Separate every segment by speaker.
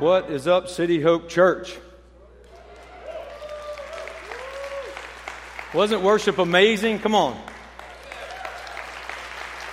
Speaker 1: What is up, City Hope Church? Wasn't worship amazing? Come on.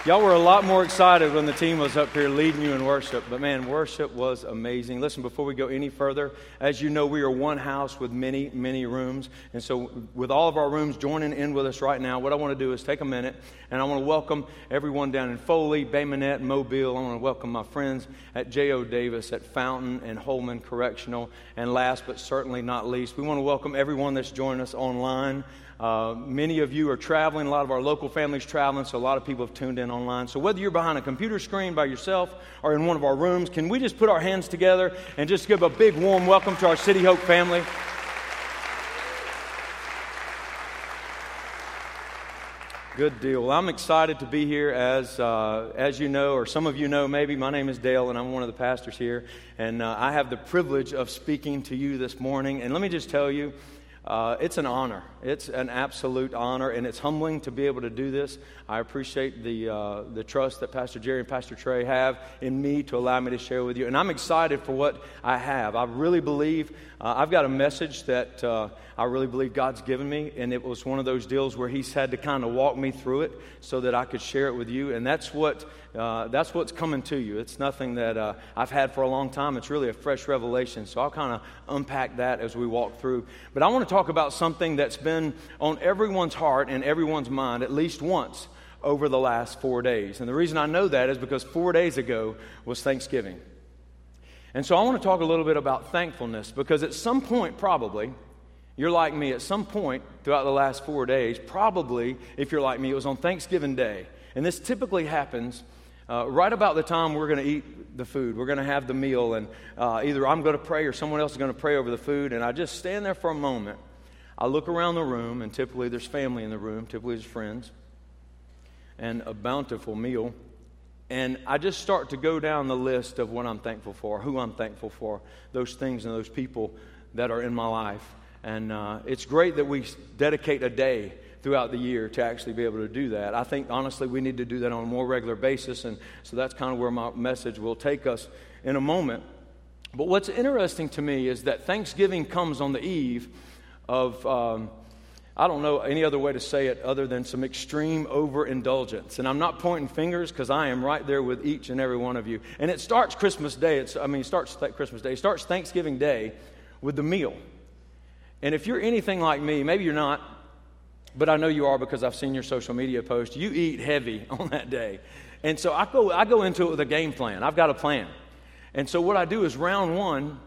Speaker 1: Y'all were a lot more excited when the team was up here leading you in worship. But man, worship was amazing. Listen, before we go any further, as you know, we are one house with many, many rooms. And so, with all of our rooms joining in with us right now, what I want to do is take a minute and I want to welcome everyone down in Foley, Bay Mobile. I want to welcome my friends at J.O. Davis, at Fountain and Holman Correctional. And last but certainly not least, we want to welcome everyone that's joining us online. Uh, many of you are traveling. A lot of our local families traveling, so a lot of people have tuned in online. So whether you're behind a computer screen by yourself or in one of our rooms, can we just put our hands together and just give a big warm welcome to our City Hope family? Good deal. Well, I'm excited to be here. As uh, as you know, or some of you know, maybe my name is Dale, and I'm one of the pastors here. And uh, I have the privilege of speaking to you this morning. And let me just tell you, uh, it's an honor. It's an absolute honor, and it's humbling to be able to do this. I appreciate the, uh, the trust that Pastor Jerry and Pastor Trey have in me to allow me to share with you. And I'm excited for what I have. I really believe uh, I've got a message that uh, I really believe God's given me, and it was one of those deals where He's had to kind of walk me through it so that I could share it with you. And that's what uh, that's what's coming to you. It's nothing that uh, I've had for a long time. It's really a fresh revelation. So I'll kind of unpack that as we walk through. But I want to talk about something that's been on everyone's heart and everyone's mind at least once over the last four days. And the reason I know that is because four days ago was Thanksgiving. And so I want to talk a little bit about thankfulness because at some point, probably, you're like me, at some point throughout the last four days, probably, if you're like me, it was on Thanksgiving Day. And this typically happens uh, right about the time we're going to eat the food, we're going to have the meal, and uh, either I'm going to pray or someone else is going to pray over the food, and I just stand there for a moment. I look around the room, and typically there's family in the room, typically there's friends, and a bountiful meal. And I just start to go down the list of what I'm thankful for, who I'm thankful for, those things and those people that are in my life. And uh, it's great that we dedicate a day throughout the year to actually be able to do that. I think, honestly, we need to do that on a more regular basis. And so that's kind of where my message will take us in a moment. But what's interesting to me is that Thanksgiving comes on the eve of, um, I don't know any other way to say it other than some extreme overindulgence. And I'm not pointing fingers because I am right there with each and every one of you. And it starts Christmas Day. It's, I mean, it starts Christmas Day. It starts Thanksgiving Day with the meal. And if you're anything like me, maybe you're not, but I know you are because I've seen your social media post. You eat heavy on that day. And so I go, I go into it with a game plan. I've got a plan. And so what I do is round one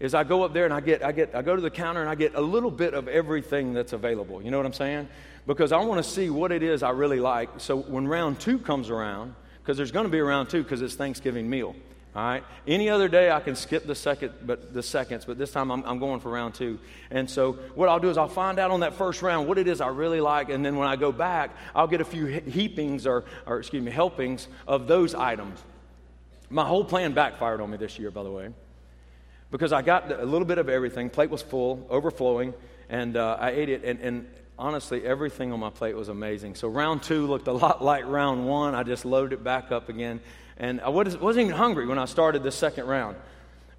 Speaker 1: is I go up there and I get, I get, I go to the counter and I get a little bit of everything that's available. You know what I'm saying? Because I want to see what it is I really like. So when round two comes around, because there's going to be a round two because it's Thanksgiving meal. All right. Any other day I can skip the second, but the seconds, but this time I'm, I'm, going for round two. And so what I'll do is I'll find out on that first round what it is I really like, and then when I go back, I'll get a few heapings or, or excuse me, helpings of those items. My whole plan backfired on me this year, by the way, because I got a little bit of everything. Plate was full, overflowing, and uh, I ate it. And, and honestly, everything on my plate was amazing. So round two looked a lot like round one. I just loaded it back up again and I wasn't even hungry when I started the second round.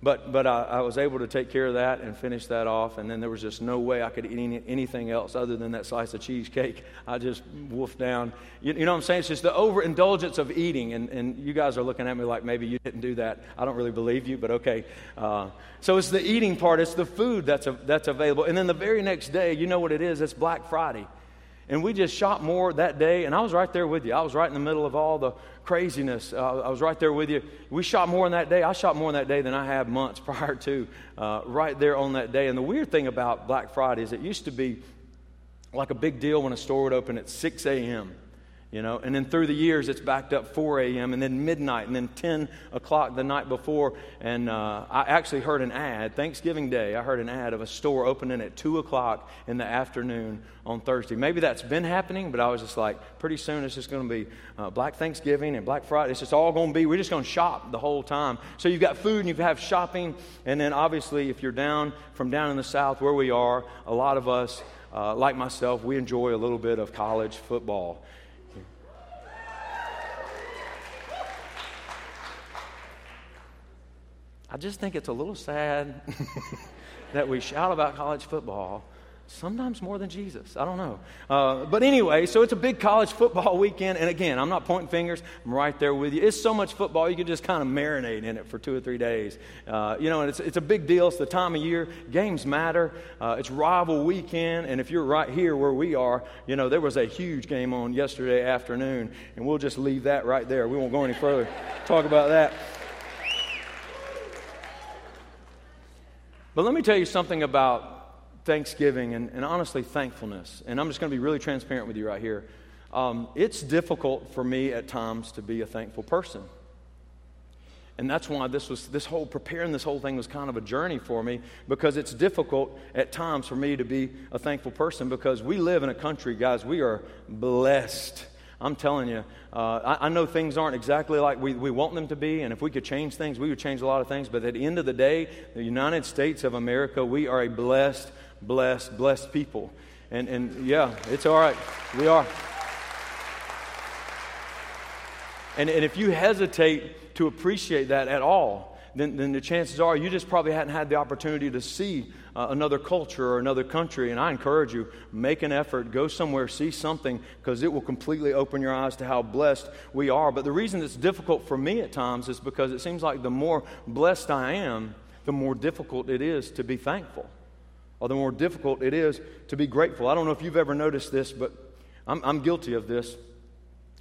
Speaker 1: But, but I, I, was able to take care of that and finish that off. And then there was just no way I could eat any, anything else other than that slice of cheesecake. I just wolfed down. You, you, know what I'm saying? It's just the overindulgence of eating. And, and you guys are looking at me like maybe you didn't do that. I don't really believe you, but okay. Uh, so it's the eating part, it's the food that's, a, that's available. And then the very next day, you know what it is? It's Black Friday. And we just shot more that day, and I was right there with you. I was right in the middle of all the craziness. Uh, I was right there with you. We shot more in that day. I shot more in that day than I have months prior to, uh, right there on that day. And the weird thing about Black Friday is it used to be like a big deal when a store would open at 6 a.m you know? And then through the years it's backed up 4 a.m and then midnight and then 10 o'clock the night before. And uh, i actually heard an ad thanksgiving day i heard an ad of a store opening at 2 o'clock in the afternoon on thursday. Maybe that's been happening but i was just like pretty soon it's just going to be uh, black thanksgiving and black friday. It's just all going to be we're just going to shop the whole time. So you've got food and you have shopping. And then obviously if you're down from down in the south where we are a lot of us uh, like myself we enjoy a little bit of college football I just think it's a little sad that we shout about college football sometimes more than Jesus. I don't know. Uh, but anyway, so it's a big college football weekend. And again, I'm not pointing fingers, I'm right there with you. It's so much football, you can just kind of marinate in it for two or three days. Uh, you know, and it's, it's a big deal. It's the time of year. Games matter. Uh, it's rival weekend. And if you're right here where we are, you know, there was a huge game on yesterday afternoon. And we'll just leave that right there. We won't go any further. Talk about that. But let me tell you something about thanksgiving and, and honestly thankfulness. And I'm just going to be really transparent with you right here. Um, it's difficult for me at times to be a thankful person. And that's why this was this whole preparing this whole thing was kind of a journey for me because it's difficult at times for me to be a thankful person because we live in a country, guys, we are blessed. I'm telling you, uh, I, I, know things aren't exactly like we, we want them to be, and if we could change things, we would change a lot of things. But at the end of the day, the United States of America, we are a blessed blessed, blessed people. And, and yeah, it's all right. We are. And, and if you hesitate to appreciate that at all, then, then the chances are you just probably hadn't had the opportunity to see uh, another culture or another country. And I encourage you, make an effort, go somewhere, see something, because it will completely open your eyes to how blessed we are. But the reason it's difficult for me at times is because it seems like the more blessed I am, the more difficult it is to be thankful or the more difficult it is to be grateful. I don't know if you've ever noticed this, but I'm, I'm guilty of this.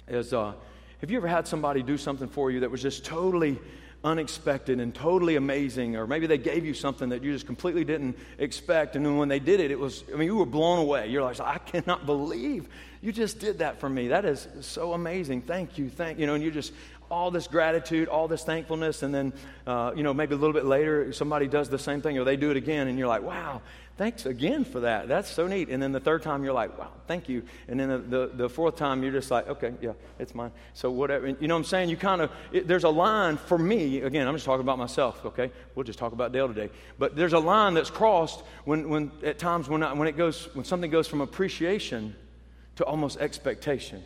Speaker 1: Is, uh, have you ever had somebody do something for you that was just totally unexpected and totally amazing, or maybe they gave you something that you just completely didn't expect, and then when they did it, it was, I mean, you were blown away. You're like, I cannot believe you just did that for me. That is so amazing. Thank you, thank you know, and you just all this gratitude, all this thankfulness, and then, uh, you know, maybe a little bit later, somebody does the same thing, or they do it again, and you're like, wow, thanks again for that. That's so neat. And then the third time, you're like, wow, thank you. And then the, the, the fourth time, you're just like, okay, yeah, it's mine. So whatever. You know what I'm saying? You kind of, there's a line for me, again, I'm just talking about myself, okay? We'll just talk about Dale today. But there's a line that's crossed when, when at times when, I, when it goes, when something goes from appreciation to almost expectation.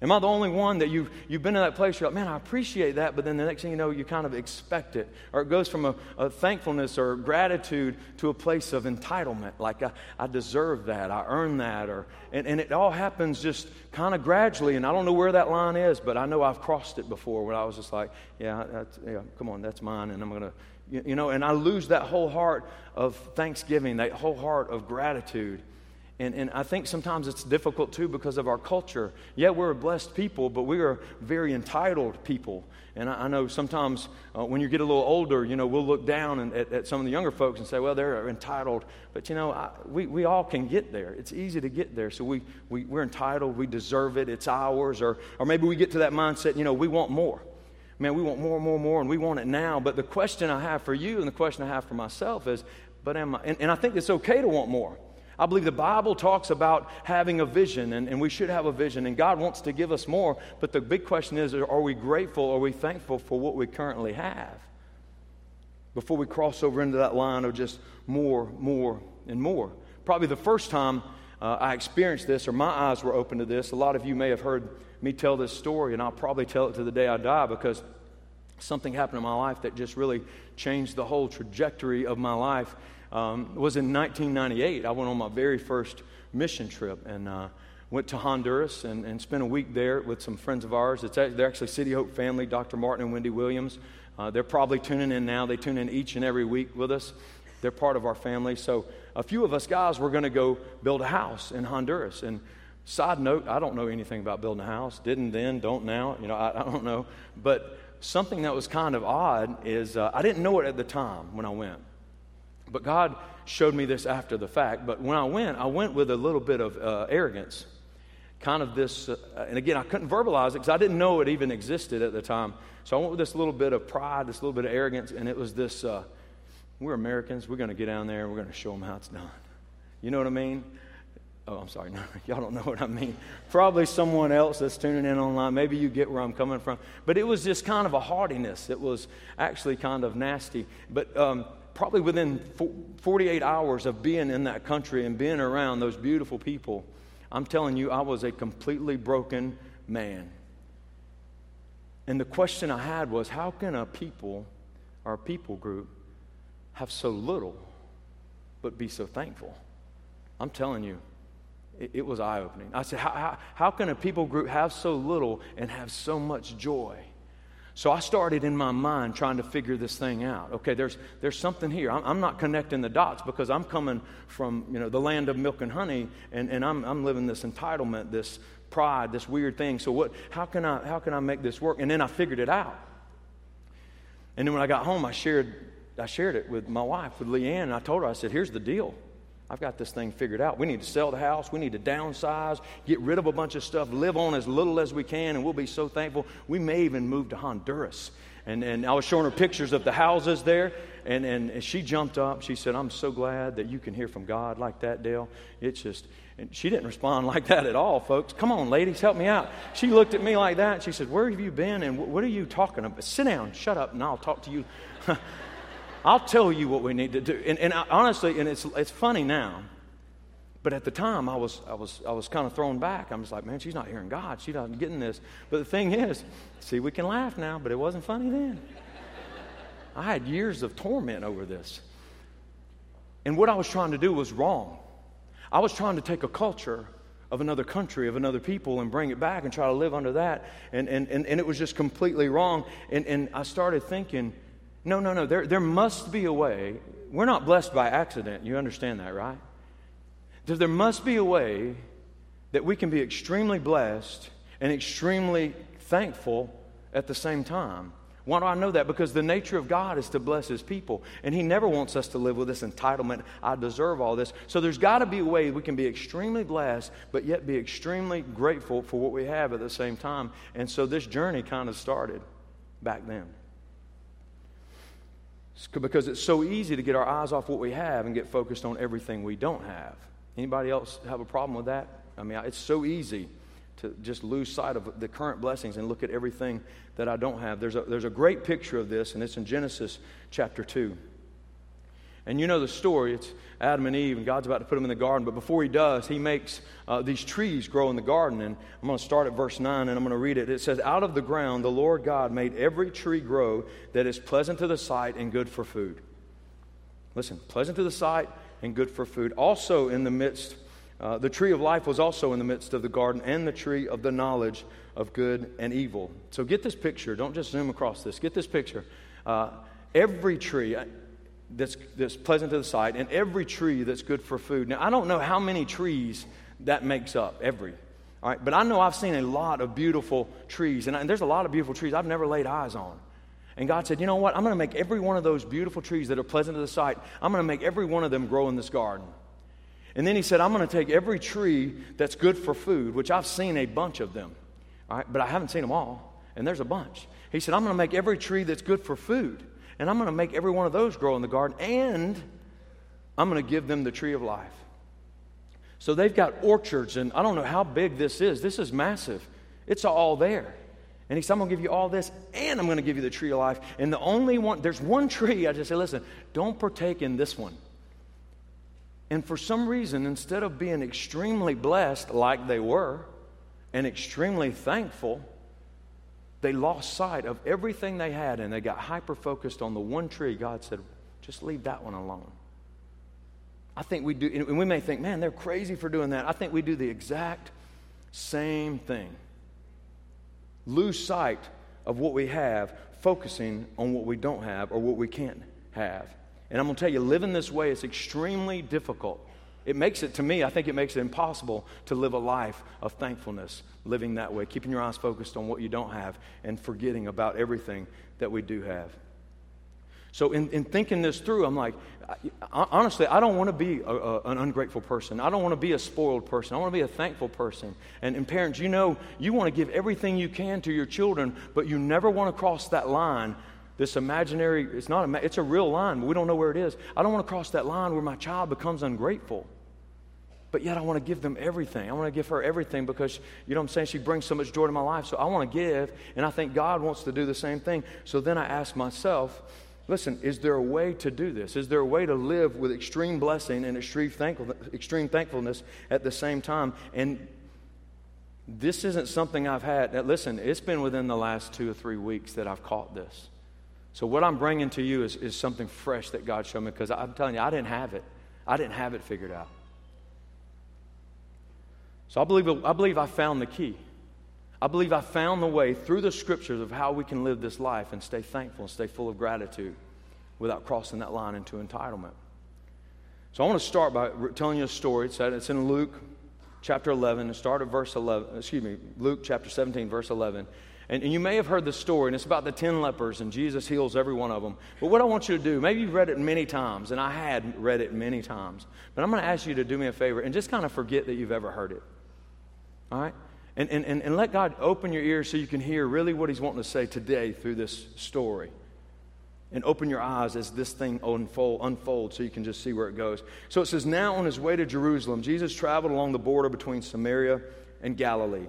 Speaker 1: Am I the only one that you've, you've been in that place? You're like, man, I appreciate that, but then the next thing you know, you kind of expect it. Or it goes from a, a thankfulness or gratitude to a place of entitlement, like I, I deserve that, I earn that. Or, and, and it all happens just kind of gradually, and I don't know where that line is, but I know I've crossed it before when I was just like, yeah, yeah come on, that's mine, and I'm going to, you, you know, and I lose that whole heart of thanksgiving, that whole heart of gratitude. And, and I think sometimes it's difficult too because of our culture. Yeah, we're a blessed people, but we are very entitled people. And I, I know sometimes uh, when you get a little older, you know, we'll look down and, at, at, some of the younger folks and say, well, they're entitled. But, you know, I, we, we all can get there. It's easy to get there. So we, we, we're entitled, we deserve it, it's ours. Or, or maybe we get to that mindset, you know, we want more. Man, we want more and more and more, and we want it now. But the question I have for you and the question I have for myself is, but am I, and, and I think it's okay to want more. I believe the Bible talks about having a vision, and, and we should have a vision, and God wants to give us more. But the big question is are we grateful? Are we thankful for what we currently have? Before we cross over into that line of just more, more, and more. Probably the first time uh, I experienced this, or my eyes were open to this, a lot of you may have heard me tell this story, and I'll probably tell it to the day I die because something happened in my life that just really changed the whole trajectory of my life um, was in 1998. I went on my very first mission trip and uh, went to Honduras and, and, spent a week there with some friends of ours. It's, they're actually City Hope family, Dr. Martin and Wendy Williams. Uh, they're probably tuning in now. They tune in each and every week with us. They're part of our family. So a few of us guys were going to go build a house in Honduras. And side note, I don't know anything about building a house. Didn't then, don't now. You know, I, I don't know. But something that was kind of odd is uh, I didn't know it at the time when I went. But God showed me this after the fact. But when I went, I went with a little bit of uh, arrogance. Kind of this, uh, and again, I couldn't verbalize it because I didn't know it even existed at the time. So I went with this little bit of pride, this little bit of arrogance, and it was this uh, we're Americans, we're going to get down there and we're going to show them how it's done. You know what I mean? Oh, I'm sorry. No, y'all don't know what I mean. Probably someone else that's tuning in online. Maybe you get where I'm coming from. But it was just kind of a haughtiness. It was actually kind of nasty. But um, probably within 48 hours of being in that country and being around those beautiful people, I'm telling you, I was a completely broken man. And the question I had was how can a people, our people group have so little but be so thankful? I'm telling you, it, it was eye opening. I said, how, how, how can a people group have so little and have so much joy? So I started in my mind trying to figure this thing out. Okay, there's, there's something here. I'm, I'm, not connecting the dots because I'm coming from you know, the land of milk and honey and, and I'm, I'm living this entitlement, this pride, this weird thing. So what, how, can I, how can I make this work? And then I figured it out. And then when I got home, I shared, I shared it with my wife, with Leanne, and I told her, I said, here's the deal. I've got this thing figured out. We need to sell the house. We need to downsize, get rid of a bunch of stuff, live on as little as we can, and we'll be so thankful. We may even move to Honduras. And, and I was showing her pictures of the houses there, and, and she jumped up. She said, I'm so glad that you can hear from God like that, Dale. It's just, and she didn't respond like that at all, folks. Come on, ladies, help me out. She looked at me like that. she said, Where have you been, and what are you talking about? Sit down, shut up, and I'll talk to you. I'll tell you what we need to do. And, and I, honestly, and it's, it's funny now, but at the time I was, I, was, I was kind of thrown back. I'm just like, man, she's not hearing God. She's not getting this. But the thing is, see, we can laugh now, but it wasn't funny then. I had years of torment over this. And what I was trying to do was wrong. I was trying to take a culture of another country, of another people, and bring it back and try to live under that. And, and, and, and it was just completely wrong. And, and I started thinking, no, no, no. There, there must be a way. We're not blessed by accident. You understand that, right? There must be a way that we can be extremely blessed and extremely thankful at the same time. Why do I know that? Because the nature of God is to bless His people. And He never wants us to live with this entitlement, I deserve all this. So there's got to be a way we can be extremely blessed, but yet be extremely grateful for what we have at the same time. And so this journey kind of started back then because it's so easy to get our eyes off what we have and get focused on everything we don't have. Anybody else have a problem with that? I mean, it's so easy to just lose sight of the current blessings and look at everything that I don't have. There's a, there's a great picture of this, and it's in Genesis chapter 2. And you know the story. It's Adam and Eve, and God's about to put them in the garden. But before he does, he makes uh, these trees grow in the garden. And I'm going to start at verse 9 and I'm going to read it. It says, Out of the ground the Lord God made every tree grow that is pleasant to the sight and good for food. Listen, pleasant to the sight and good for food. Also in the midst, uh, the tree of life was also in the midst of the garden, and the tree of the knowledge of good and evil. So get this picture. Don't just zoom across this. Get this picture. Uh, every tree, that's, that's pleasant to the sight, and every tree that's good for food. Now, I don't know how many trees that makes up, every. All right, but I know I've seen a lot of beautiful trees, and, I, and there's a lot of beautiful trees I've never laid eyes on. And God said, You know what? I'm going to make every one of those beautiful trees that are pleasant to the sight, I'm going to make every one of them grow in this garden. And then He said, I'm going to take every tree that's good for food, which I've seen a bunch of them, all right, but I haven't seen them all, and there's a bunch. He said, I'm going to make every tree that's good for food and I'm going to make every one of those grow in the garden, and I'm going to give them the tree of life. So they've got orchards, and I don't know how big this is. This is massive. It's all there. And he said, I'm going to give you all this, and I'm going to give you the tree of life. And the only one, there's one tree, I just say, listen, don't partake in this one. And for some reason, instead of being extremely blessed like they were and extremely thankful, they lost sight of everything they had and they got hyper focused on the one tree. God said, just leave that one alone. I think we do, and we may think, man, they're crazy for doing that. I think we do the exact same thing. Lose sight of what we have, focusing on what we don't have or what we can't have. And I'm going to tell you, living this way is extremely difficult. It makes it, to me, I think it makes it impossible to live a life of thankfulness, living that way, keeping your eyes focused on what you don't have and forgetting about everything that we do have. So, in, in thinking this through, I'm like, I, honestly, I don't want to be a, a, an ungrateful person. I don't want to be a spoiled person. I want to be a thankful person. And, and parents, you know, you want to give everything you can to your children, but you never want to cross that line this imaginary it's not a, it's a real line but we don't know where it is i don't want to cross that line where my child becomes ungrateful but yet I want to give them everything. I want to give her everything because, you know what I'm saying? She brings so much joy to my life. So I want to give, and I think God wants to do the same thing. So then I ask myself, listen, is there a way to do this? Is there a way to live with extreme blessing and extreme, thankful, extreme thankfulness at the same time? And this isn't something I've had. Now, listen, it's been within the last two or three weeks that I've caught this. So, what I'm bringing to you is, is something fresh that God showed me because I'm telling you, I didn't have it. I didn't have it figured out. So, I believe, I believe I found the key. I believe I found the way through the scriptures of how we can live this life and stay thankful and stay full of gratitude without crossing that line into entitlement. So, I want to start by telling you a story. It's, in Luke chapter 11, and start at verse 11, excuse me, Luke chapter 17, verse 11. And, and, you may have heard the story, and it's about the 10 lepers, and Jesus heals every one of them. But what I want you to do, maybe you've read it many times, and I had read it many times, but I'm going to ask you to do me a favor and just kind of forget that you've ever heard it. All right? And, and, and, and let God open your ears so you can hear really what He's wanting to say today through this story. And open your eyes as this thing unfold, unfolds so you can just see where it goes. So it says, Now on his way to Jerusalem, Jesus traveled along the border between Samaria and Galilee.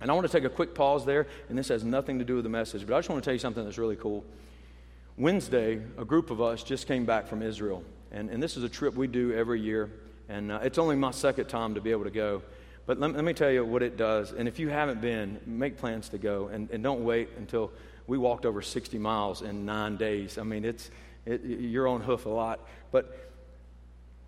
Speaker 1: And I want to take a quick pause there, and this has nothing to do with the message, but I just want to tell you something that's really cool. Wednesday, a group of us just came back from Israel, and, and this is a trip we do every year, and uh, it's only my second time to be able to go. But let, let, me tell you what it does, and if you haven't been, make plans to go, and, and don't wait until we walked over 60 miles in nine days. I mean, it's, it, you're on hoof a lot. But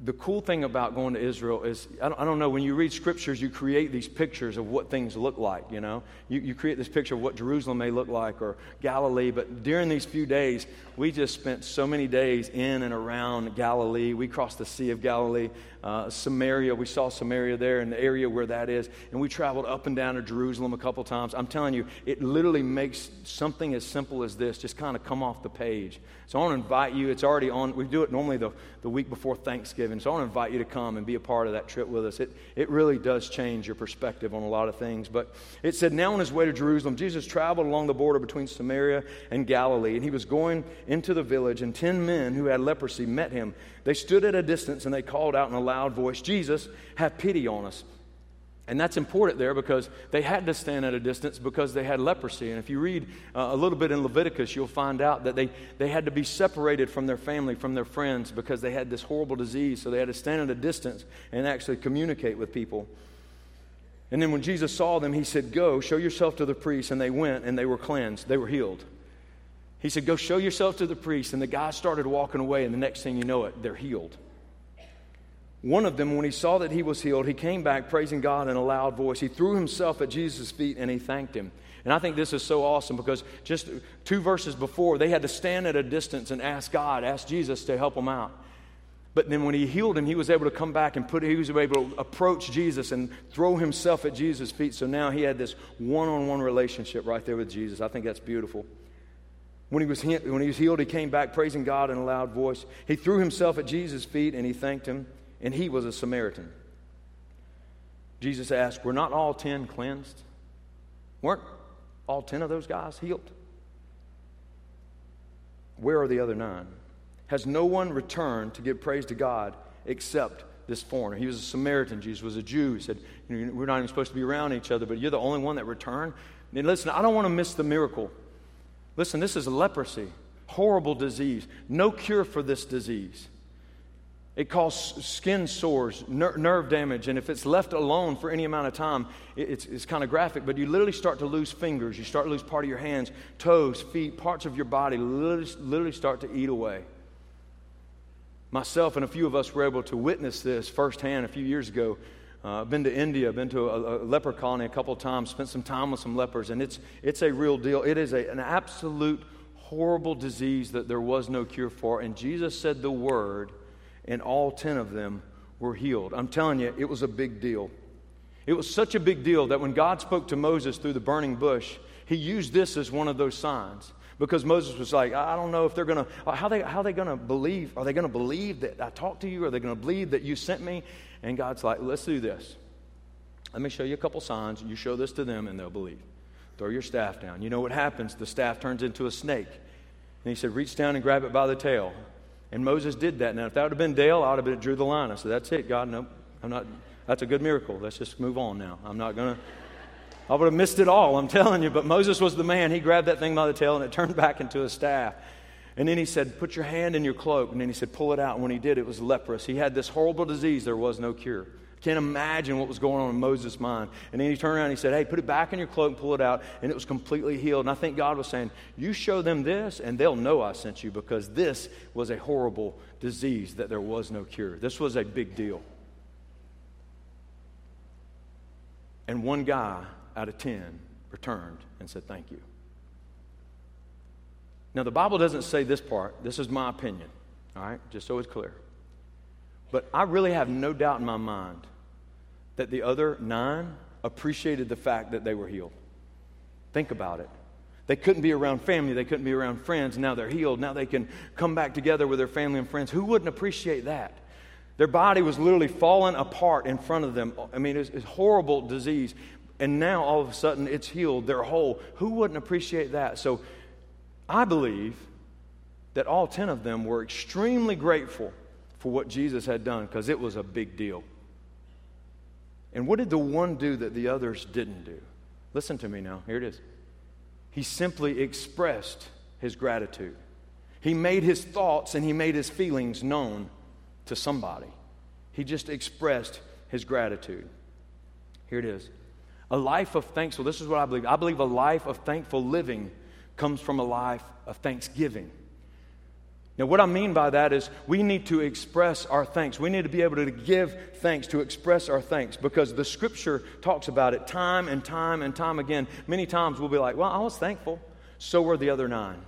Speaker 1: the cool thing about going to Israel is, I don't, I don't, know, when you read scriptures, you create these pictures of what things look like, you know? You, you create this picture of what Jerusalem may look like or Galilee. But during these few days, we just spent so many days in and around Galilee. We crossed the Sea of Galilee, uh, Samaria. We saw Samaria there in the area where that is. And we traveled up and down to Jerusalem a couple times. I'm telling you, it literally makes something as simple as this just kind of come off the page. So I want to invite you. It's already on. We do it normally the, the week before Thanksgiving. So I want to invite you to come and be a part of that trip with us. It, it really does change your perspective on a lot of things. But it said, now on his way to Jerusalem, Jesus traveled along the border between Samaria and Galilee. And he was going into the village, and ten men who had leprosy met him. They stood at a distance and they called out in a loud voice, Jesus, have pity on us. And that's important there because they had to stand at a distance because they had leprosy. And if you read uh, a little bit in Leviticus, you'll find out that they, they had to be separated from their family, from their friends, because they had this horrible disease. So they had to stand at a distance and actually communicate with people. And then when Jesus saw them, he said, Go, show yourself to the priest. And they went and they were cleansed, they were healed. He said, Go show yourself to the priest. And the guy started walking away, and the next thing you know it, they're healed. One of them, when he saw that he was healed, he came back praising God in a loud voice. He threw himself at Jesus' feet and he thanked him. And I think this is so awesome because just two verses before, they had to stand at a distance and ask God, ask Jesus to help them out. But then when he healed him, he was able to come back and put, he was able to approach Jesus and throw himself at Jesus' feet. So now he had this one on one relationship right there with Jesus. I think that's beautiful. When he, was, when he was healed, he came back praising God in a loud voice. He threw himself at Jesus' feet and he thanked him and he was a Samaritan. Jesus asked, Were not all ten cleansed? Weren't all ten of those guys healed? Where are the other nine? Has no one returned to give praise to God except this foreigner? He was a Samaritan. Jesus was a Jew. He said, We're not even supposed to be around each other, but you're the only one that returned. And listen, I don't want to miss the miracle. Listen, this is leprosy, horrible disease, no cure for this disease. It causes skin sores, ner- nerve damage, and if it's left alone for any amount of time, it, it's, it's kind of graphic, but you literally start to lose fingers. You start to lose part of your hands, toes, feet, parts of your body literally, literally start to eat away. Myself and a few of us were able to witness this firsthand a few years ago. Uh, I've been to India, been to a, a, leper colony a couple times, spent some time with some lepers, and it's, it's a real deal. It is a, an absolute horrible disease that there was no cure for. And Jesus said the word, and all 10 of them were healed. I'm telling you, it was a big deal. It was such a big deal that when God spoke to Moses through the burning bush, he used this as one of those signs. Because Moses was like, I don't know if they're going to, how they, how they going to believe? Are they going to believe that I talked to you? Are they going to believe that you sent me? And God's like, let's do this. Let me show you a couple signs. You show this to them and they'll believe. Throw your staff down. You know what happens? The staff turns into a snake. And he said, reach down and grab it by the tail. And Moses did that. Now, if that would have been Dale, I would have been drew the line. I said, "That's it, God. No, I'm not. That's a good miracle. Let's just move on now. I'm not gonna." I would have missed it all. I'm telling you. But Moses was the man. He grabbed that thing by the tail and it turned back into a staff. And then he said, "Put your hand in your cloak." And then he said, "Pull it out." And when he did, it was leprous. He had this horrible disease. There was no cure. Can't imagine what was going on in Moses' mind. And then he turned around and he said, Hey, put it back in your cloak and pull it out. And it was completely healed. And I think God was saying, You show them this, and they'll know I sent you because this was a horrible disease that there was no cure. This was a big deal. And one guy out of 10 returned and said, Thank you. Now, the Bible doesn't say this part. This is my opinion, all right, just so it's clear. But I really have no doubt in my mind that the other nine appreciated the fact that they were healed. Think about it. They couldn't be around family, they couldn't be around friends. Now they're healed. Now they can come back together with their family and friends. Who wouldn't appreciate that? Their body was literally falling apart in front of them. I mean, it's, it's horrible disease. And now all of a sudden it's healed. They're whole. Who wouldn't appreciate that? So I believe that all 10 of them were extremely grateful for what Jesus had done because it was a big deal. And what did the one do that the others didn't do? Listen to me now. Here it is. He simply expressed his gratitude. He made his thoughts and he made his feelings known to somebody. He just expressed his gratitude. Here it is. A life of thankful. This is what I believe. I believe a life of thankful living comes from a life of thanksgiving. Now, what I mean by that is we need to express our thanks. We need to be able to give thanks, to express our thanks, because the scripture talks about it time and time and time again. Many times we'll be like, well, I was thankful. So were the other nine.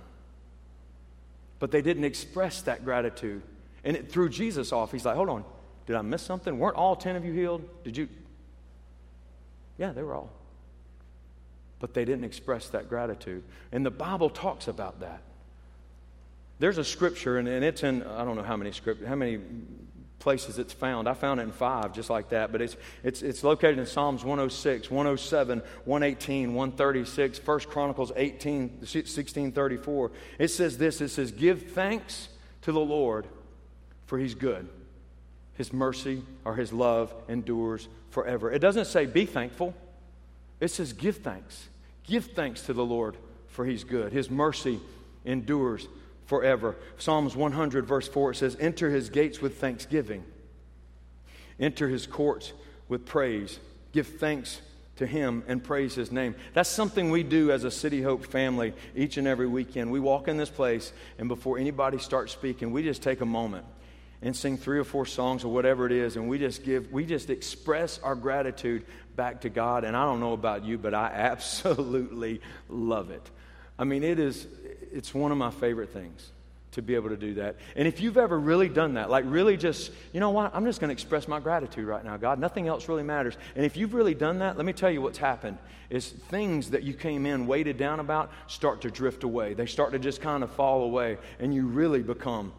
Speaker 1: But they didn't express that gratitude. And it threw Jesus off. He's like, hold on, did I miss something? Weren't all 10 of you healed? Did you? Yeah, they were all. But they didn't express that gratitude. And the Bible talks about that. There's a scripture, and, and it's in, I don't know how many script, how many places it's found. I found it in five, just like that. But it's, it's, it's located in Psalms 106, 107, 118, 136, 1 Chronicles 18, 16, 34. It says this it says, Give thanks to the Lord, for he's good. His mercy or his love endures forever. It doesn't say be thankful, it says give thanks. Give thanks to the Lord, for he's good. His mercy endures forever. Psalms 100, verse 4, it says, Enter his gates with thanksgiving, enter his courts with praise. Give thanks to him and praise his name. That's something we do as a City Hope family each and every weekend. We walk in this place, and before anybody starts speaking, we just take a moment and sing three or four songs or whatever it is, and we just give, we just express our gratitude back to God. And I don't know about you, but I absolutely love it. I mean, it is, it's one of my favorite things to be able to do that. And if you've ever really done that, like really just, you know what, I'm just going to express my gratitude right now, God. Nothing else really matters. And if you've really done that, let me tell you what's happened is things that you came in weighted down about start to drift away. They start to just kind of fall away, and you really become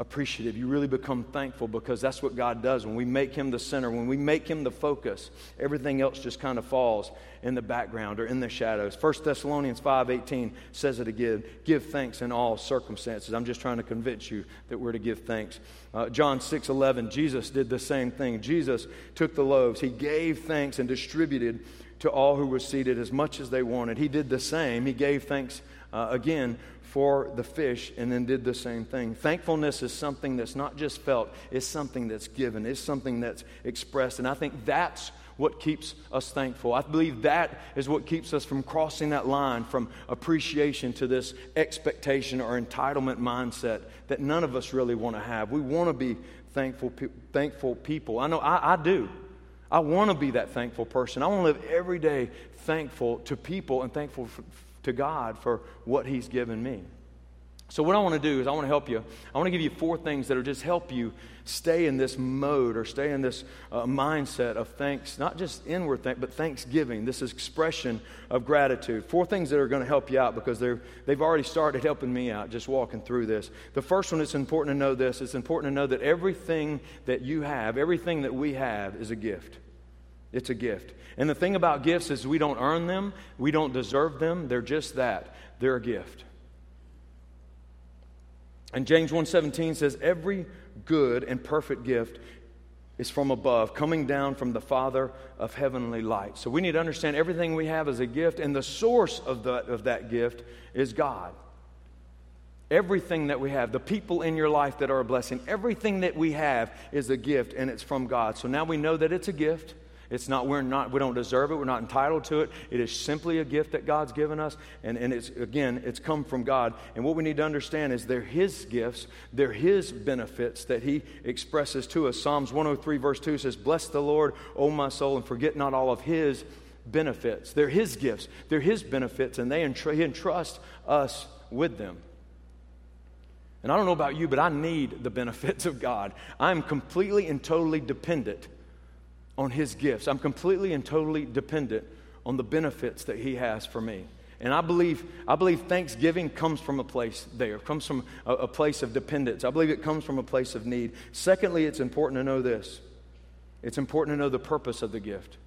Speaker 1: appreciative. You really become thankful because that's what God does. When we make Him the center, when we make Him the focus, everything else just kind of falls in the background or in the shadows. 1 Thessalonians 5.18 says it again, give thanks in all circumstances. I'm just trying to convince you that we're to give thanks. Uh, John 6.11, Jesus did the same thing. Jesus took the loaves. He gave thanks and distributed to all who were seated as much as they wanted. He did the same. He gave thanks uh, again for the fish and then did the same thing. Thankfulness is something that's not just felt, it's something that's given, it's something that's expressed. And I think that's what keeps us thankful. I believe that is what keeps us from crossing that line from appreciation to this expectation or entitlement mindset that none of us really want to have. We want to be thankful, thankful people. I know I, I do. I want to be that thankful person. I want to live every day thankful to people and thankful for, to God for what He's given me. So, what I want to do is, I want to help you. I want to give you four things that will just help you stay in this mode or stay in this uh, mindset of thanks, not just inward thank, but thanksgiving, this expression of gratitude. Four things that are going to help you out because they're, they've already started helping me out just walking through this. The first one, it's important to know this it's important to know that everything that you have, everything that we have, is a gift. It's a gift. And the thing about gifts is we don't earn them, we don't deserve them. They're just that. They're a gift. And James 1:17 says every good and perfect gift is from above, coming down from the Father of heavenly light. So we need to understand everything we have is a gift and the source of that, of that gift is God. Everything that we have, the people in your life that are a blessing, everything that we have is a gift and it's from God. So now we know that it's a gift. It's not, we're not, we don't deserve it. We're not entitled to it. It is simply a gift that God's given us. And, and it's, again, it's come from God. And what we need to understand is they're His gifts, they're His benefits that He expresses to us. Psalms 103, verse 2 says, Bless the Lord, O my soul, and forget not all of His benefits. They're His gifts, they're His benefits, and they entr- He entrusts us with them. And I don't know about you, but I need the benefits of God. I'm completely and totally dependent on His gifts. I'm completely and totally dependent on the benefits that He has for me. And I believe, I believe thanksgiving comes from a place there, comes from a, a place of dependence. I believe it comes from a place of need. Secondly, it's important to know this it's important to know the purpose of the gift.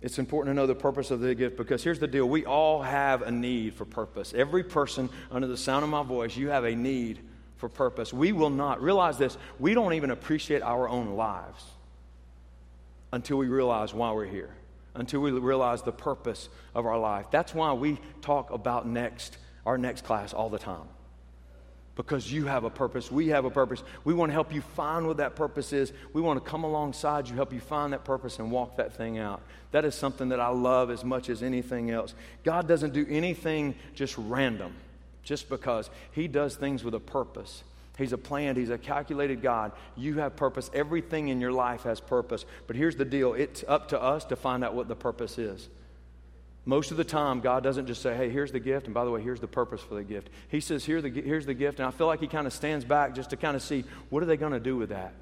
Speaker 1: It's important to know the purpose of the gift because here's the deal we all have a need for purpose. Every person under the sound of my voice, you have a need for purpose. We will not, realize this, we don't even appreciate our own lives until we realize why we're here, until we realize the purpose of our life. That's why we talk about next, our next class all the time. Because you have a purpose, we have a purpose. We want to help you find what that purpose is. We want to come alongside you, help you find that purpose and walk that thing out. That is something that I love as much as anything else. God doesn't do anything just random just because He does things with a purpose. He's a planned, He's a calculated God. You have purpose. Everything in your life has purpose. But here's the deal it's up to us to find out what the purpose is. Most of the time, God doesn't just say, hey, here's the gift, and by the way, here's the purpose for the gift. He says, Here the, here's the gift, and I feel like He kind of stands back just to kind of see what are they going to do with that?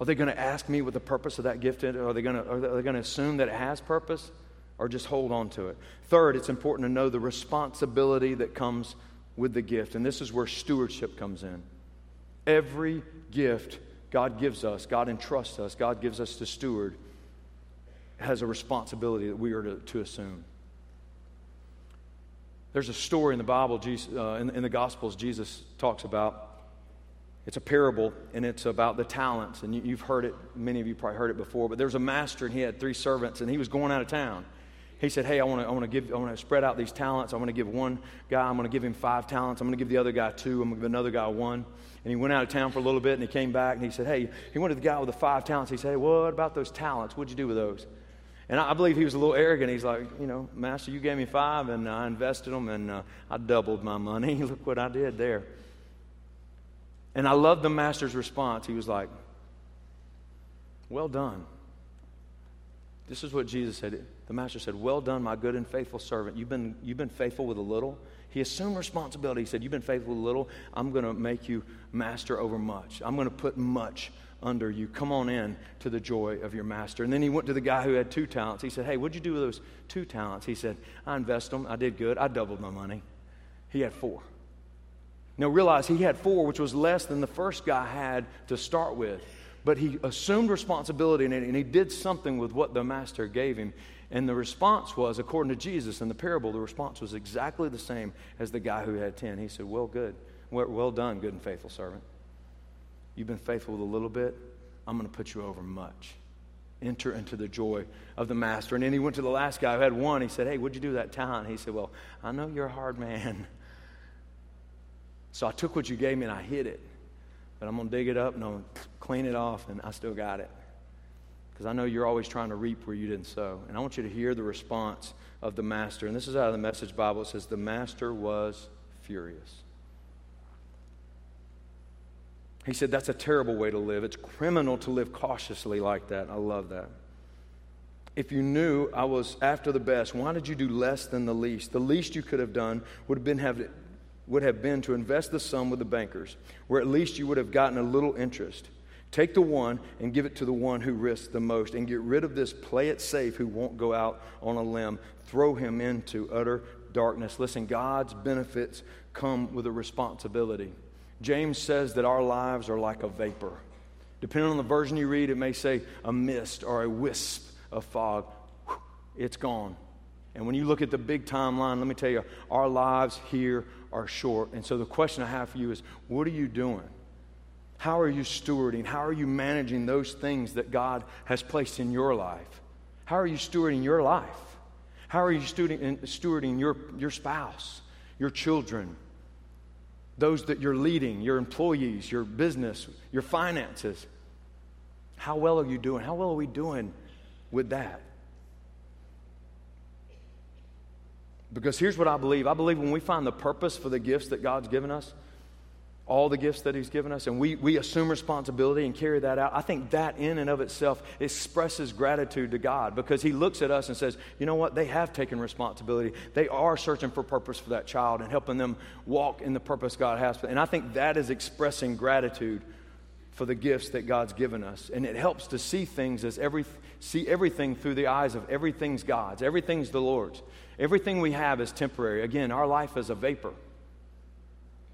Speaker 1: Are they going to ask me what the purpose of that gift is? Are they going to, are they going to assume that it has purpose? Or just hold on to it. Third, it's important to know the responsibility that comes with the gift. And this is where stewardship comes in. Every gift God gives us, God entrusts us, God gives us to steward, has a responsibility that we are to, to assume. There's a story in the Bible, Jesus, uh, in, in the Gospels, Jesus talks about. It's a parable, and it's about the talents. And you, have heard it, many of you probably heard it before, but there was a master, and he had three servants, and he was going out of town he said, Hey, I want to I wanna give, I want to spread out these talents. I want to give one guy, I'm going to give him five talents. I'm going to give the other guy two. I'm going to give another guy one. And he went out of town for a little bit and he came back and he said, Hey, he went to the guy with the five talents. He said, Hey, what about those talents? What'd you do with those? And I believe he was a little arrogant. He's like, You know, Master, you gave me five and I invested them and uh, I doubled my money. Look what I did there. And I love the Master's response. He was like, Well done. This is what Jesus said. The master said, Well done, my good and faithful servant. You've been, you've been faithful with a little. He assumed responsibility. He said, You've been faithful with a little. I'm going to make you master over much. I'm going to put much under you. Come on in to the joy of your master. And then he went to the guy who had two talents. He said, Hey, what'd you do with those two talents? He said, I invested them. I did good. I doubled my money. He had four. Now realize he had four, which was less than the first guy had to start with. But he assumed responsibility and he did something with what the master gave him. And the response was, according to Jesus in the parable, the response was exactly the same as the guy who had 10. He said, Well, good. Well done, good and faithful servant. You've been faithful with a little bit. I'm going to put you over much. Enter into the joy of the master. And then he went to the last guy who had one. He said, Hey, what'd you do that talent? He said, Well, I know you're a hard man. So I took what you gave me and I hid it. But I'm going to dig it up and I'm going to clean it off, and I still got it because I know you're always trying to reap where you didn't sow. And I want you to hear the response of the master. And this is out of the Message Bible. It says, The master was furious. He said, That's a terrible way to live. It's criminal to live cautiously like that. I love that. If you knew I was after the best, why did you do less than the least? The least you could have done would have been, have, would have been to invest the sum with the bankers, where at least you would have gotten a little interest. Take the one and give it to the one who risks the most, and get rid of this play it safe who won't go out on a limb. Throw him into utter darkness. Listen, God's benefits come with a responsibility. James says that our lives are like a vapor. Depending on the version you read, it may say a mist or a wisp of fog. It's gone. And when you look at the big timeline, let me tell you, our lives here are short. And so the question I have for you is what are you doing? How are you stewarding? How are you managing those things that God has placed in your life? How are you stewarding your life? How are you stewarding your, your spouse, your children, those that you're leading, your employees, your business, your finances? How well are you doing? How well are we doing with that? Because here's what I believe I believe when we find the purpose for the gifts that God's given us, all the gifts that He's given us, and we, we assume responsibility and carry that out, I think that in and of itself expresses gratitude to God because He looks at us and says, you know what? They have taken responsibility. They are searching for purpose for that child and helping them walk in the purpose God has. And I think that is expressing gratitude for the gifts that God's given us. And it helps to see things as every, see everything through the eyes of everything's God's, everything's the Lord's. Everything we have is temporary. Again, our life is a vapor.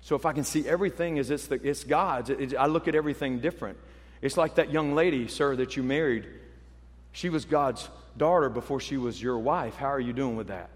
Speaker 1: So if I can see everything as it's, the, it's God's, it, it, I look at everything different. It's like that young lady, sir, that you married. She was God's daughter before she was your wife. How are you doing with that?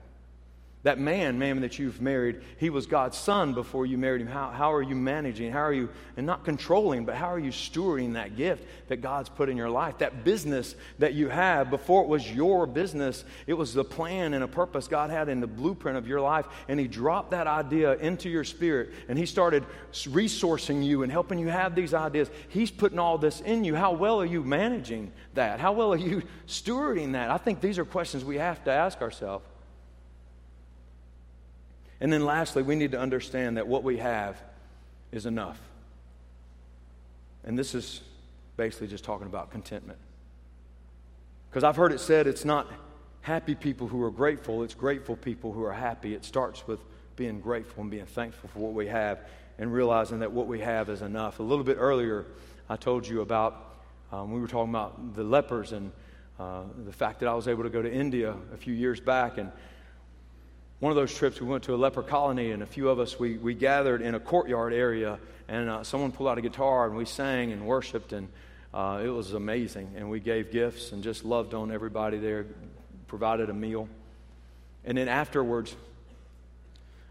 Speaker 1: That man, ma'am, that you've married, he was God's son before you married him. How, how are you managing? How are you, and not controlling, but how are you stewarding that gift that God's put in your life? That business that you have, before it was your business, it was the plan and a purpose God had in the blueprint of your life. And He dropped that idea into your spirit, and He started resourcing you and helping you have these ideas. He's putting all this in you. How well are you managing that? How well are you stewarding that? I think these are questions we have to ask ourselves. And then lastly, we need to understand that what we have is enough. And this is basically just talking about contentment. Because I've heard it said it's not happy people who are grateful, it's grateful people who are happy. It starts with being grateful and being thankful for what we have and realizing that what we have is enough. A little bit earlier, I told you about, um, we were talking about the lepers and uh, the fact that I was able to go to India a few years back and one of those trips, we went to a leper colony, and a few of us, we, we gathered in a courtyard area, and uh, someone pulled out a guitar, and we sang and worshiped, and uh, it was amazing. And we gave gifts and just loved on everybody there, provided a meal. And then afterwards,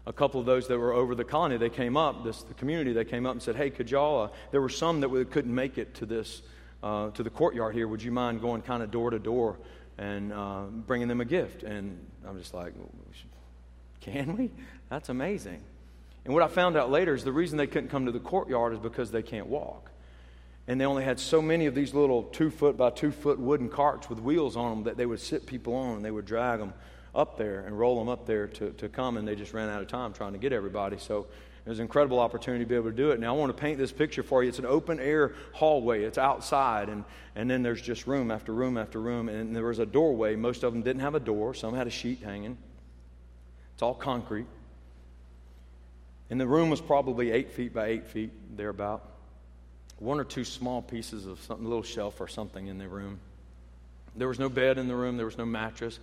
Speaker 1: a couple of those that were over the colony, they came up, this, the community, they came up and said, hey, could y'all, uh, there were some that couldn't make it to this, uh, to the courtyard here. Would you mind going kind of door to door and uh, bringing them a gift? And I'm just like, well, can we? That's amazing. And what I found out later is the reason they couldn't come to the courtyard is because they can't walk. And they only had so many of these little two foot by two foot wooden carts with wheels on them that they would sit people on and they would drag them up there and roll them up there to, to come. And they just ran out of time trying to get everybody. So it was an incredible opportunity to be able to do it. Now, I want to paint this picture for you. It's an open air hallway, it's outside, and, and then there's just room after room after room. And there was a doorway. Most of them didn't have a door, some had a sheet hanging. It's all concrete. And the room was probably eight feet by eight feet, thereabout. One or two small pieces of something, a little shelf or something in the room. There was no bed in the room, there was no mattress.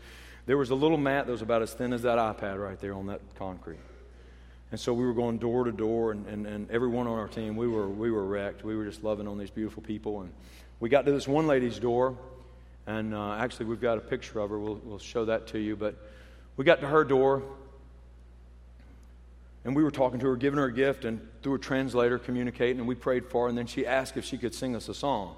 Speaker 1: There was a little mat that was about as thin as that iPad right there on that concrete. And so we were going door to door, and, and, and everyone on our team, we were, we were wrecked. We were just loving on these beautiful people. And we got to this one lady's door, and uh, actually, we've got a picture of her. We'll, we'll show that to you. But we got to her door, and we were talking to her, giving her a gift, and through a translator communicating, and we prayed for her, and then she asked if she could sing us a song.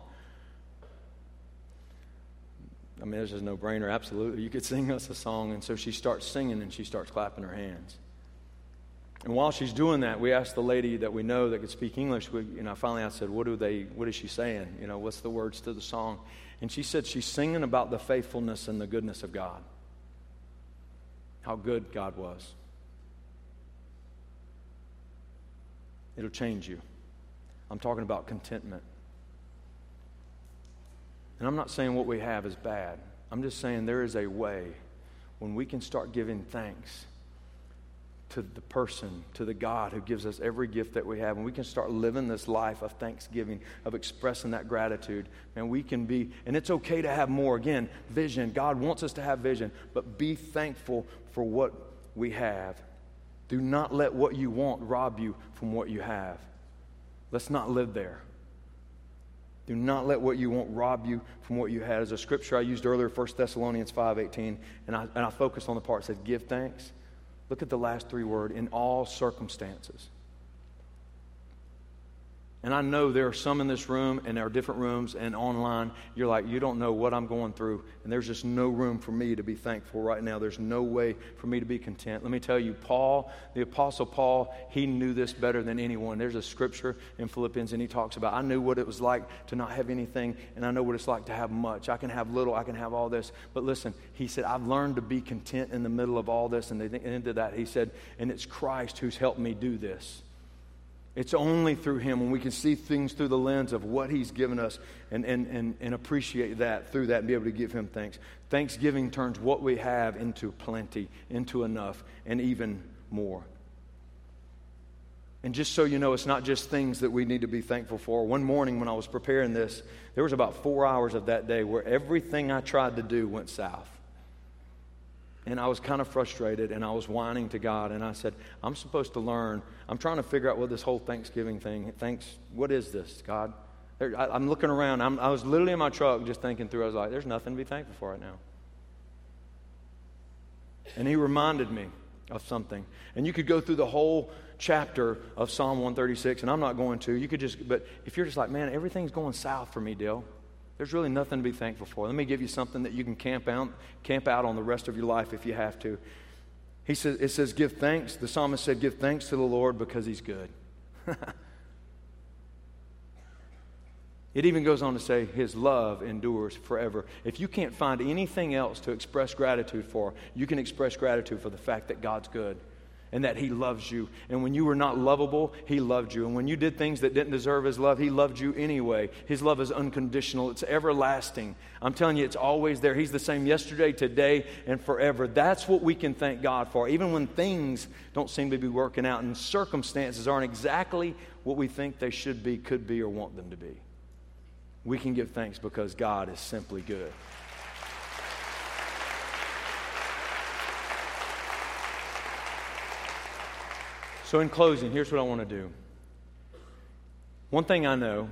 Speaker 1: I mean, it's just no brainer. Absolutely. You could sing us a song. And so she starts singing and she starts clapping her hands. And while she's doing that, we asked the lady that we know that could speak English. We, you know, finally I said, "What do they? What is she saying? You know, what's the words to the song?" And she said she's singing about the faithfulness and the goodness of God. How good God was. It'll change you. I'm talking about contentment. And I'm not saying what we have is bad. I'm just saying there is a way when we can start giving thanks to the person, to the God who gives us every gift that we have, and we can start living this life of thanksgiving, of expressing that gratitude, and we can be, and it's okay to have more. Again, vision. God wants us to have vision, but be thankful for what we have do not let what you want rob you from what you have. Let's not live there. Do not let what you want rob you from what you had. As a scripture I used earlier, 1 Thessalonians 5.18, and I, and I focused on the part that said, give thanks. Look at the last three words, in all circumstances. And I know there are some in this room and there are different rooms and online. You're like, you don't know what I'm going through. And there's just no room for me to be thankful right now. There's no way for me to be content. Let me tell you, Paul, the Apostle Paul, he knew this better than anyone. There's a scripture in Philippians and he talks about, I knew what it was like to not have anything and I know what it's like to have much. I can have little, I can have all this. But listen, he said, I've learned to be content in the middle of all this. And at the end of that, he said, and it's Christ who's helped me do this. It's only through Him when we can see things through the lens of what He's given us and, and, and, and appreciate that through that and be able to give Him thanks. Thanksgiving turns what we have into plenty, into enough, and even more. And just so you know, it's not just things that we need to be thankful for. One morning when I was preparing this, there was about four hours of that day where everything I tried to do went south. And I was kind of frustrated and I was whining to God. And I said, I'm supposed to learn. I'm trying to figure out what this whole Thanksgiving thing, thanks, what is this, God? I, am looking around. I'm, I was literally in my truck just thinking through. I was like, there's nothing to be thankful for right now. And he reminded me of something. And you could go through the whole chapter of Psalm 136, and I'm not going to. You could just, but if you're just like, man, everything's going south for me, Dale, there's really nothing to be thankful for. Let me give you something that you can camp out, camp out on the rest of your life if you have to. He says, it says, give thanks. The psalmist said, give thanks to the Lord because he's good. it even goes on to say, his love endures forever. If you can't find anything else to express gratitude for, you can express gratitude for the fact that God's good and that He loves you. And when you were not lovable, He loved you. And when you did things that didn't deserve His love, He loved you anyway. His love is unconditional, it's everlasting. I'm telling you, it's always there. He's the same yesterday, today, and forever. That's what we can thank God for. Even when things don't seem to be working out and circumstances aren't exactly what we think they should be, could be, or want them to be. We can give thanks because God is simply good. So, in closing, here's what I want to do. One thing I know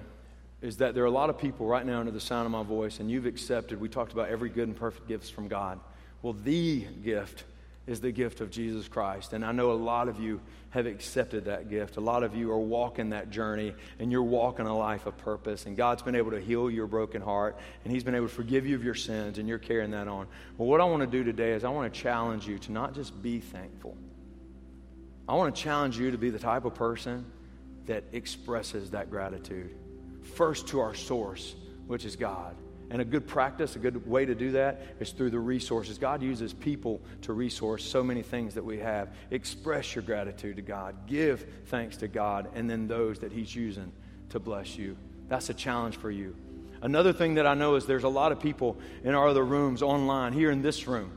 Speaker 1: is that there are a lot of people right now under the sound of my voice, and you've accepted, we talked about every good and perfect gift from God. Well, the gift is the gift of Jesus Christ. And I know a lot of you have accepted that gift. A lot of you are walking that journey and you're walking a life of purpose. And God's been able to heal your broken heart and He's been able to forgive you of your sins and you're carrying that on. Well, what I want to do today is I want to challenge you to not just be thankful, I want to challenge you to be the type of person that expresses that gratitude. First to our source, which is God. And a good practice, a good way to do that is through the resources. God uses people to resource so many things that we have. Express your gratitude to God, give thanks to God, and then those that He's using to bless you. That's a challenge for you. Another thing that I know is there's a lot of people in our other rooms online, here in this room,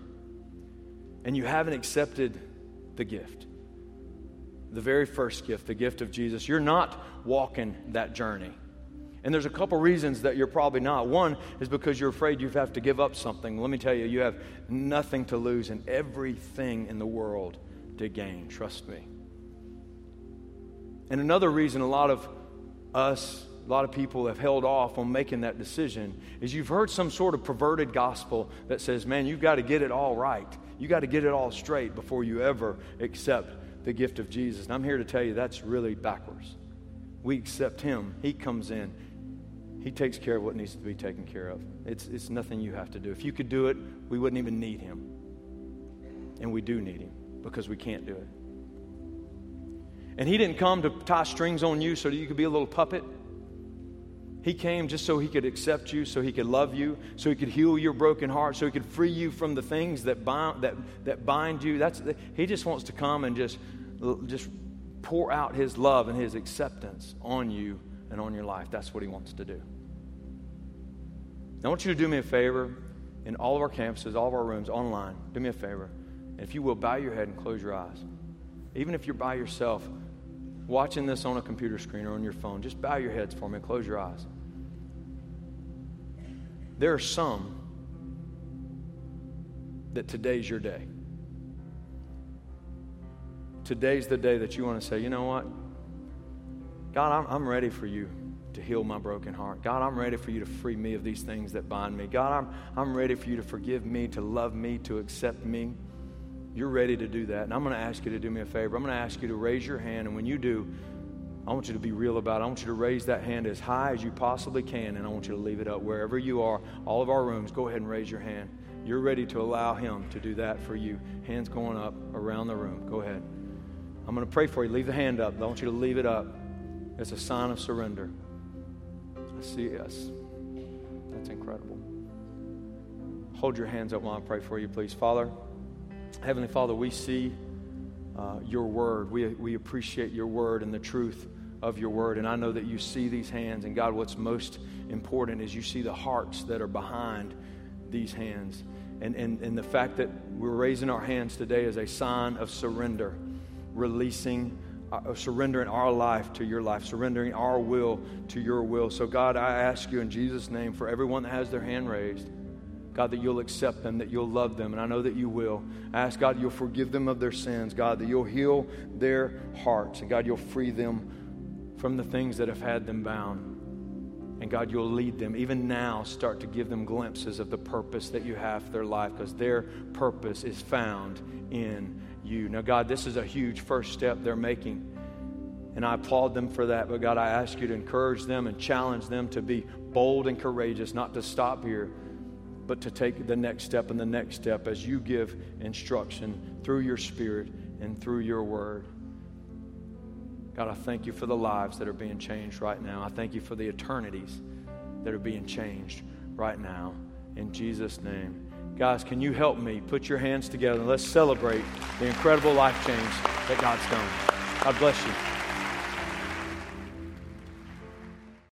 Speaker 1: and you haven't accepted the gift the very first gift, the gift of Jesus. You're not walking that journey. And there's a couple reasons that you're probably not. One is because you're afraid you have to give up something. Let me tell you, you have nothing to lose and everything in the world to gain. Trust me. And another reason a lot of us, a lot of people have held off on making that decision is you've heard some sort of perverted gospel that says, man, you've got to get it all right. You got to get it all straight before you ever accept the gift of Jesus. And I'm here to tell you that's really backwards. We accept Him, He comes in, He takes care of what needs to be taken care of. It's, it's nothing you have to do. If you could do it, we wouldn't even need Him. And we do need Him because we can't do it. And He didn't come to tie strings on you so that you could be a little puppet. He came just so he could accept you, so he could love you, so he could heal your broken heart, so he could free you from the things that bind, that, that bind you. That's, he just wants to come and just just pour out his love and his acceptance on you and on your life. That's what he wants to do. I want you to do me a favor in all of our campuses, all of our rooms, online. Do me a favor. If you will, bow your head and close your eyes. Even if you're by yourself, watching this on a computer screen or on your phone, just bow your heads for me and close your eyes. There are some that today's your day today's the day that you want to say, you know what? God, I'm, I'm ready for you to heal my broken heart. God, I'm ready for you to free me of these things that bind me. God, I'm, I'm ready for you to forgive me, to love me, to accept me. You're ready to do that. And I'm going to ask you to do me a favor. I'm going to ask you to raise your hand. And when you do, I want you to be real about it. I want you to raise that hand as high as you possibly can, and I want you to leave it up wherever you are. All of our rooms, go ahead and raise your hand. You're ready to allow Him to do that for you. Hands going up around the room. Go ahead. I'm going to pray for you. Leave the hand up. I want you to leave it up. It's a sign of surrender. I see, us. That's incredible. Hold your hands up while I pray for you, please. Father, Heavenly Father, we see uh, your word. We, we appreciate your word and the truth of your word. And I know that you see these hands. And God, what's most important is you see the hearts that are behind these hands. And, and, and the fact that we're raising our hands today is a sign of surrender, releasing, uh, surrendering our life to your life, surrendering our will to your will. So, God, I ask you in Jesus' name for everyone that has their hand raised God, that you'll accept them, that you'll love them, and I know that you will. I ask, God, you'll forgive them of their sins, God, that you'll heal their hearts, and God, you'll free them from the things that have had them bound. And God, you'll lead them. Even now, start to give them glimpses of the purpose that you have for their life because their purpose is found in you. Now, God, this is a huge first step they're making. And I applaud them for that. But God, I ask you to encourage them and challenge them to be bold and courageous, not to stop here, but to take the next step and the next step as you give instruction through your spirit and through your word. God, I thank you for the lives that are being changed right now. I thank you for the eternities that are being changed right now. In Jesus' name. Guys, can you help me put your hands together and let's celebrate the incredible life change that God's done? God bless you.